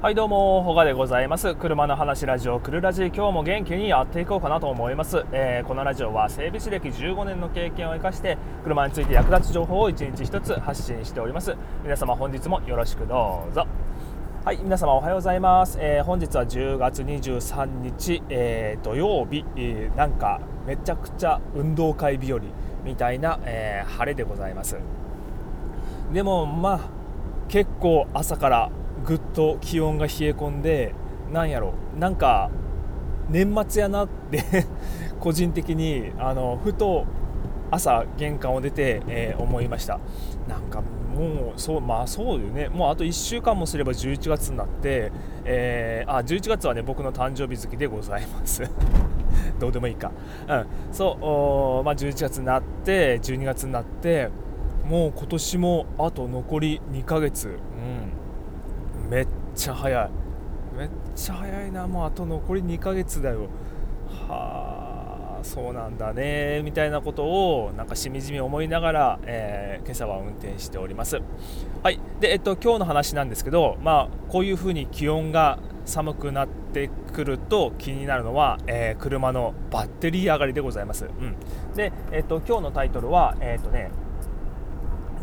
はいどうも、ほがでございます。車の話ラジオ、クルラジ今日も元気にやっていこうかなと思います。えー、このラジオは整備士歴15年の経験を生かして、車について役立つ情報を一日一つ発信しております。皆様本日もよろしくどうぞ。はい、皆様おはようございます。えー、本日は10月23日、えー、土曜日、えなんかめちゃくちゃ運動会日和みたいな、え晴れでございます。でもまあ結構朝からぐっと気温が冷え込んでなんやろなんか年末やなって 個人的にあのふと朝玄関を出て、えー、思いました。なんかもうそうまあそうよね。もうあと1週間もすれば11月になって、えー、あ11月はね僕の誕生日月でございます。どうでもいいか、うん、そうまあ、11月になって12月になってもう今年もあと残り2ヶ月、うん。めっちゃ早い。めっちゃ早いなもうあと残り2ヶ月だよ。はあそうなんだねみたいなことをなんかしみじみ思いながら、えー、今朝は運転しております。はいでえっと今日の話なんですけどまあこういう風に気温が寒くなってくると気になるのは、えー、車のバッテリー上がりでございます、うん、で、えっと、今日のタイトルは、えっとね、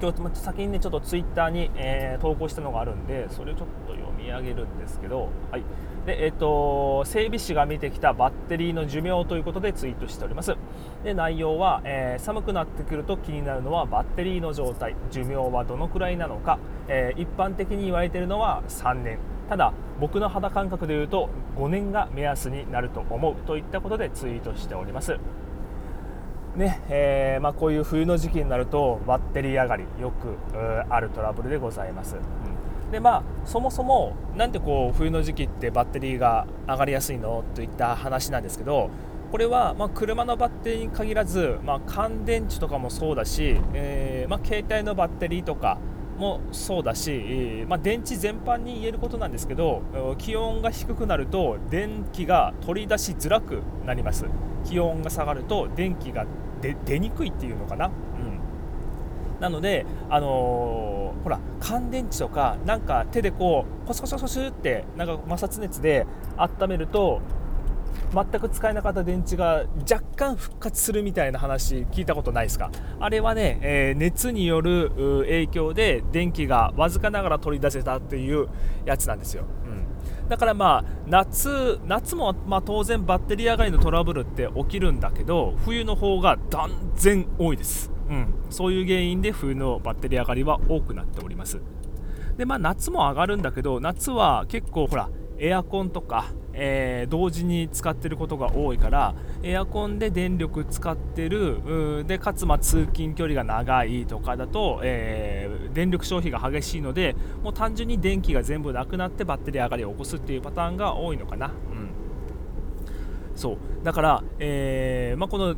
今日先にねちょっとツイッターに、えー、投稿したのがあるんでそれをちょっと読み上げるんですけど、はい。でえーと、整備士が見てきたバッテリーの寿命ということでツイートしております。で内容は、えー、寒くなってくると気になるのはバッテリーの状態寿命はどのくらいなのか、えー、一般的に言われているのは3年。ただ僕の肌感覚でいうと5年が目安になると思うといったことでツイートしております。ねえー、まあ、こういう冬の時期になるとバッテリー上がりよくあるトラブルでございます、うん、でまあそもそもなんでこう冬の時期ってバッテリーが上がりやすいのといった話なんですけどこれはま車のバッテリーに限らず、まあ、乾電池とかもそうだし、えー、まあ、携帯のバッテリーとかもそうだし、まあ、電池全般に言えることなんですけど気温が低くなると電気が取り出しづらくなります。気温が下がると電気が出にくいっていうのかな、うん、なので、あのー、ほら乾電池とかなんか手でこうコスコスコスってなんか摩擦熱で温めると全く使えなかった電池が若干復活するみたいな話聞いたことないですか？あれはね、えー、熱による影響で電気がわずかながら取り出せたっていうやつなんですよ、うん、だからまあ夏夏もま当然バッテリー上がりのトラブルって起きるんだけど冬の方が断然多いです、うん、そういう原因で冬のバッテリー上がりは多くなっております。でまあ夏も上がるんだけど夏は結構ほらエアコンとかえー、同時に使ってることが多いからエアコンで電力使ってるでかつま通勤距離が長いとかだと、えー、電力消費が激しいのでもう単純に電気が全部なくなってバッテリー上がりを起こすっていうパターンが多いのかな。うん、そう。だから、えーまあ、この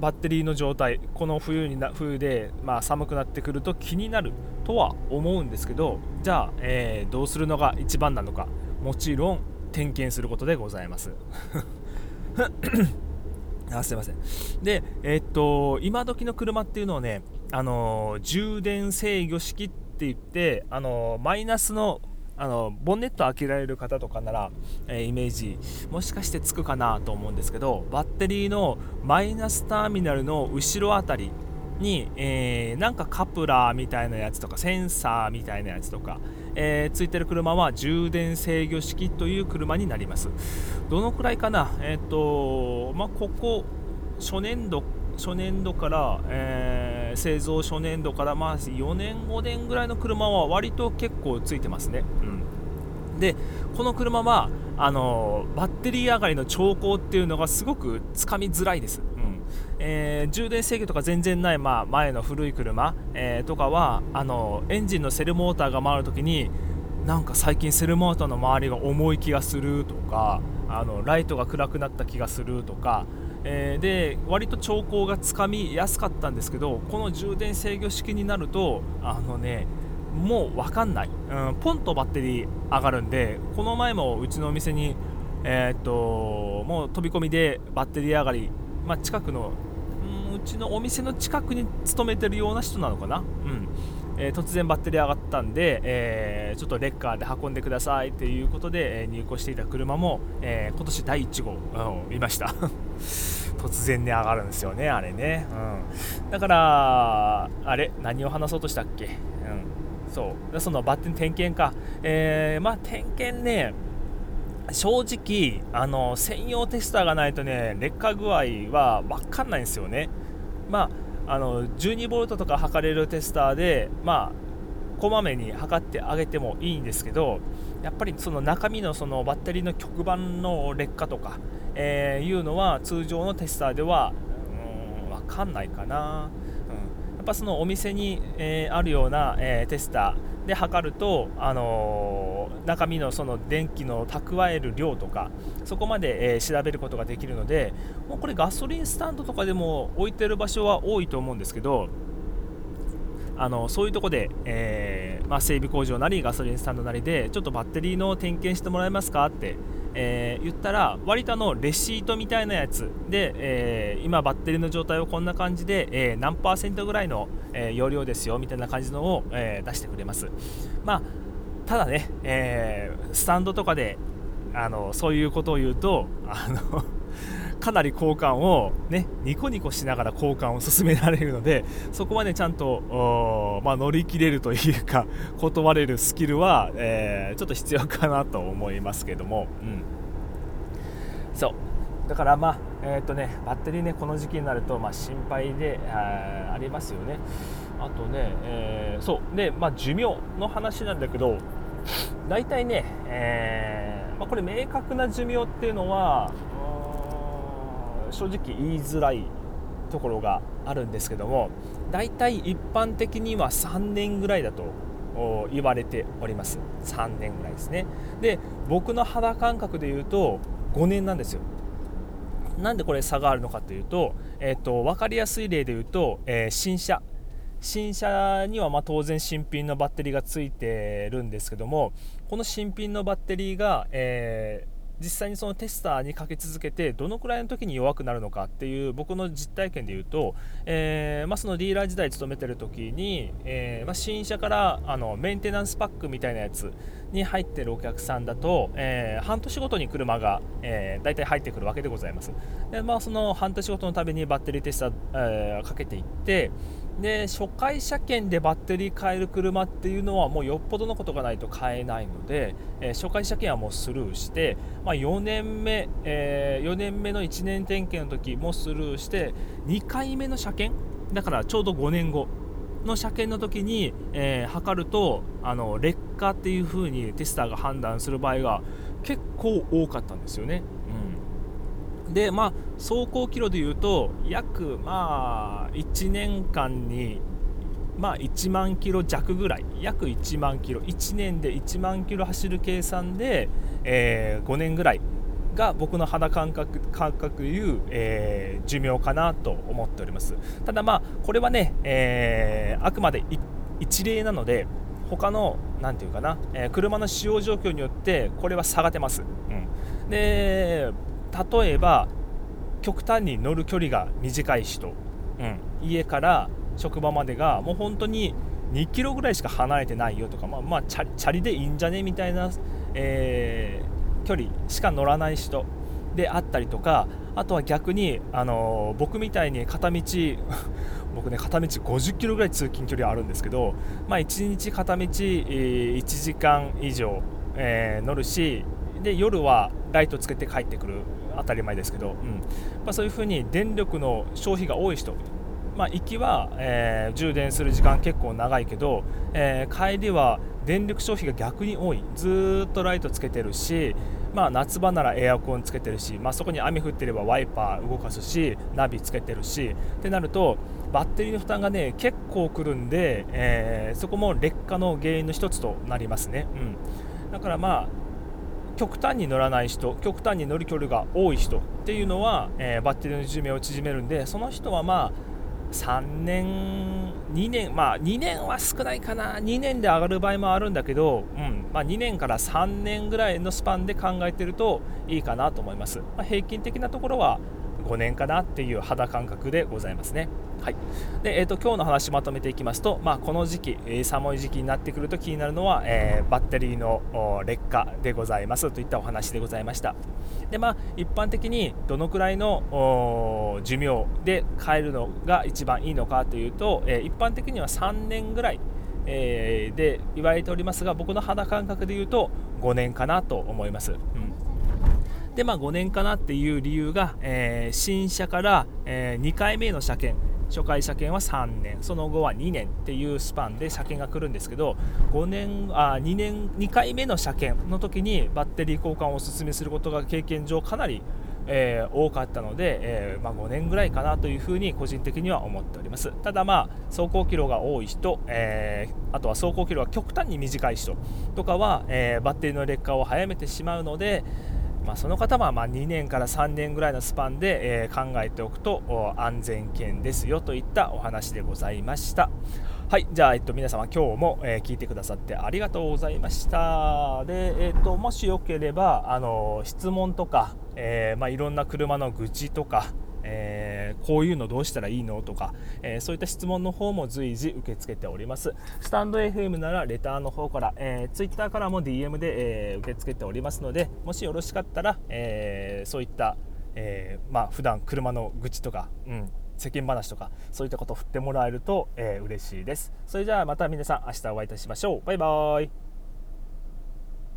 バッテリーの状態この冬にな冬で、まあ、寒くなってくると気になるとは思うんですけどじゃあ、えー、どうするのが一番なのか。もちろん点検することでございます。あすいません。でえー、っと今時の車っていうのをねあの充電制御式って言ってあのマイナスのあのボンネット開けられる方とかなら、えー、イメージもしかしてつくかなと思うんですけどバッテリーのマイナスターミナルの後ろあたりに、えー、なんかカプラーみたいなやつとかセンサーみたいなやつとか、えー、ついてる車は充電制御式という車になります。どのくらいかな？えっ、ー、とまあここ初年度初年度から、えー、製造初年度からまあ4年5年ぐらいの車は割と結構ついてますね、うん、でこの車はあのバッテリー上がりの兆候っていうのがすごくつかみづらいです。えー、充電制御とか全然ない、まあ、前の古い車、えー、とかはあのエンジンのセルモーターが回るときになんか最近セルモーターの周りが重い気がするとかあのライトが暗くなった気がするとか、えー、で割と兆候がつかみやすかったんですけどこの充電制御式になるとあのねもう分かんない、うん、ポンとバッテリー上がるんでこの前もうちのお店にえー、っともう飛び込みでバッテリー上がりまあ、近くのうちのお店の近くに勤めてるような人なのかな、うん、えー、突然バッテリー上がったんで、えー、ちょっとレッカーで運んでくださいということで、え入庫していた車も、え今年第1号、うん、見ました。突然ね上がるんですよねあれね、うん、だからあれ何を話そうとしたっけ、うん、そう。そのバッテリー点検か、えまあ点検ね正直あの専用テスターがないとね劣化具合は分かんないんですよね。まああの 12V とか測れるテスターでまあこまめに測ってあげてもいいんですけどやっぱりその中身のそのバッテリーの極板の劣化とか、えー、いうのは通常のテスターではうん分かんないかな、うん、やっぱそのお店に、えー、あるような、えー、テスターで測ると、あの中身のその電気の蓄える量とかそこまで、え、調べることができるのでもうこれガソリンスタンドとかでも置いてる場所は多いと思うんですけどあのそういうとこで、えー、まあ、整備工場なりガソリンスタンドなりでちょっとバッテリーの点検してもらえますかって、えー、言ったら割とあのレシートみたいなやつで、えー、今バッテリーの状態はこんな感じで、え何パーセントぐらいの、え容量ですよみたいな感じのを、え出してくれます。まあただね、えー、スタンドとかであのそういうことを言うとあの かなり交換を、ね、ニコニコしながら交換を進められるのでそこまでちゃんと、まあ、乗り切れるというか 断れるスキルは、えー、ちょっと必要かなと思いますけども、うん、そうだからまあえー、とねバッテリーねこの時期になるとまあ心配でありますよね。あとね、えー、そう。で、まあ、寿命の話なんだけど大体ね、えーまあ、これ明確な寿命っていうのは正直言いづらいところがあるんですけども大体一般的には3年ぐらいだと言われております。3年ぐらいですね。で僕の肌感覚で言うと5年なんですよ。なんでこれ差があるのかというと,、えーと、分かりやすい例で言うと、えー、新車新車にはま当然新品のバッテリーがついてるんですけどもこの新品のバッテリーが、えー、実際にそのテスターにかけ続けてどのくらいの時に弱くなるのかっていう僕の実体験で言うと、えー、まあ、そのディーラー時代勤めてる時に、えー、まあ、新車からあのメンテナンスパックみたいなやつに入ってるお客さんだと、え半年ごとに車が、えー、大体入ってくるわけでございます。で、まあ、その半年ごとのためにバッテリーテスター、えかけていってで初回車検でバッテリー変える車っていうのはもうよっぽどのことがないと買えないので、えー、初回車検はもうスルーして、まあ、4年目、えー、4年目の1年点検の時もスルーして2回目の車検だからちょうど5年後の車検の時に、えー、測るとあの劣化っていう風にテスターが判断する場合が結構多かったんですよね。でまあ走行キロでいうと約まあ1年間にまあ1万キロ弱ぐらい。約1万キロ。1年で1万キロ走る計算で、えー、5年ぐらいが僕の肌感覚感覚いう、えー、寿命かなと思っております。ただまあこれはね、えー、あくまで一例なので他の何て言うかな、えー、車の使用状況によってこれは差が出ます、うん、で例えば極端に乗る距離が短い人、うん、家から職場までがもう本当に2キロぐらいしか離れてないよとか、まあ、まあ、チャリでいいんじゃねみたいな、えー、距離しか乗らない人であったりとかあとは逆に、あのー、僕みたいに片道 僕ね片道50キロぐらい通勤距離あるんですけど、まあ、1日片道、えー、1時間以上、えー、乗るしで夜はライトつけて帰ってくる当たり前ですけど、うん。まあ、そういうふうに電力の消費が多い人、まあ、行きは、えー、充電する時間結構長いけど、えー、帰りは電力消費が逆に多い。ずっとライトつけてるし、まあ、夏場ならエアコンつけてるし、まあ、そこに雨降ってればワイパー動かすしナビつけてるしってなるとバッテリーの負担がね結構くるんで、えー、そこも劣化の原因の一つとなりますね。うん、だからまあ極端に乗らない人極端に乗る距離が多い人っていうのは、えー、バッテリーの寿命を縮めるんでその人はまあ3年2年まあ2年は少ないかな。2年で上がる場合もあるんだけど、うんまあ、2年から3年ぐらいのスパンで考えてるといいかなと思います、まあ、平均的なところは5年かなっていう肌感覚でございますね。はいでえーと、今日の話まとめていきますと、まあ、この時期、えー、寒い時期になってくると気になるのは、えー、バッテリーの劣化でございますといったお話でございましたで、まあ、一般的にどのくらいの寿命で変えるのが一番いいのかというと、えー、一般的には3年ぐらいえー、で言われておりますが僕の肌感覚で言うと5年かなと思います。うんで、まあ、5年かなっていう理由が、えー、新車から、えー、2回目の車検。初回車検は3年。その後は2年っていうスパンで車検が来るんですけど5年あ2年2回目の車検の時にバッテリー交換をお勧めすることが経験上かなりえー、多かったので、えー、まあ、5年ぐらいかなというふうに個人的には思っております。ただまあ走行キロが多い人、えー、あとは走行キロが極端に短い人とかは、えバッテリーの劣化を早めてしまうので、まあ、その方はま2年から3年ぐらいのスパンで、えー、考えておくと安全圏ですよといったお話でございました。はい、じゃあ、えっと、皆様今日も、えー、聞いてくださってありがとうございました。で、えっと、もしよければ、あの質問とか、えー、まあ、いろんな車の愚痴とか、えー、こういうのどうしたらいいのとか、えー、そういった質問の方も随時受け付けております。スタンド FM ならレターの方から、えー、Twitter からも DM で、え受け付けておりますのでもしよろしかったら、えそういった、えー、まあ普段車の愚痴とか、うん、世間話とかそういったことを振ってもらえると、えー、嬉しいです。それじゃあまた皆さん明日お会いいたしましょう。バイバーイ。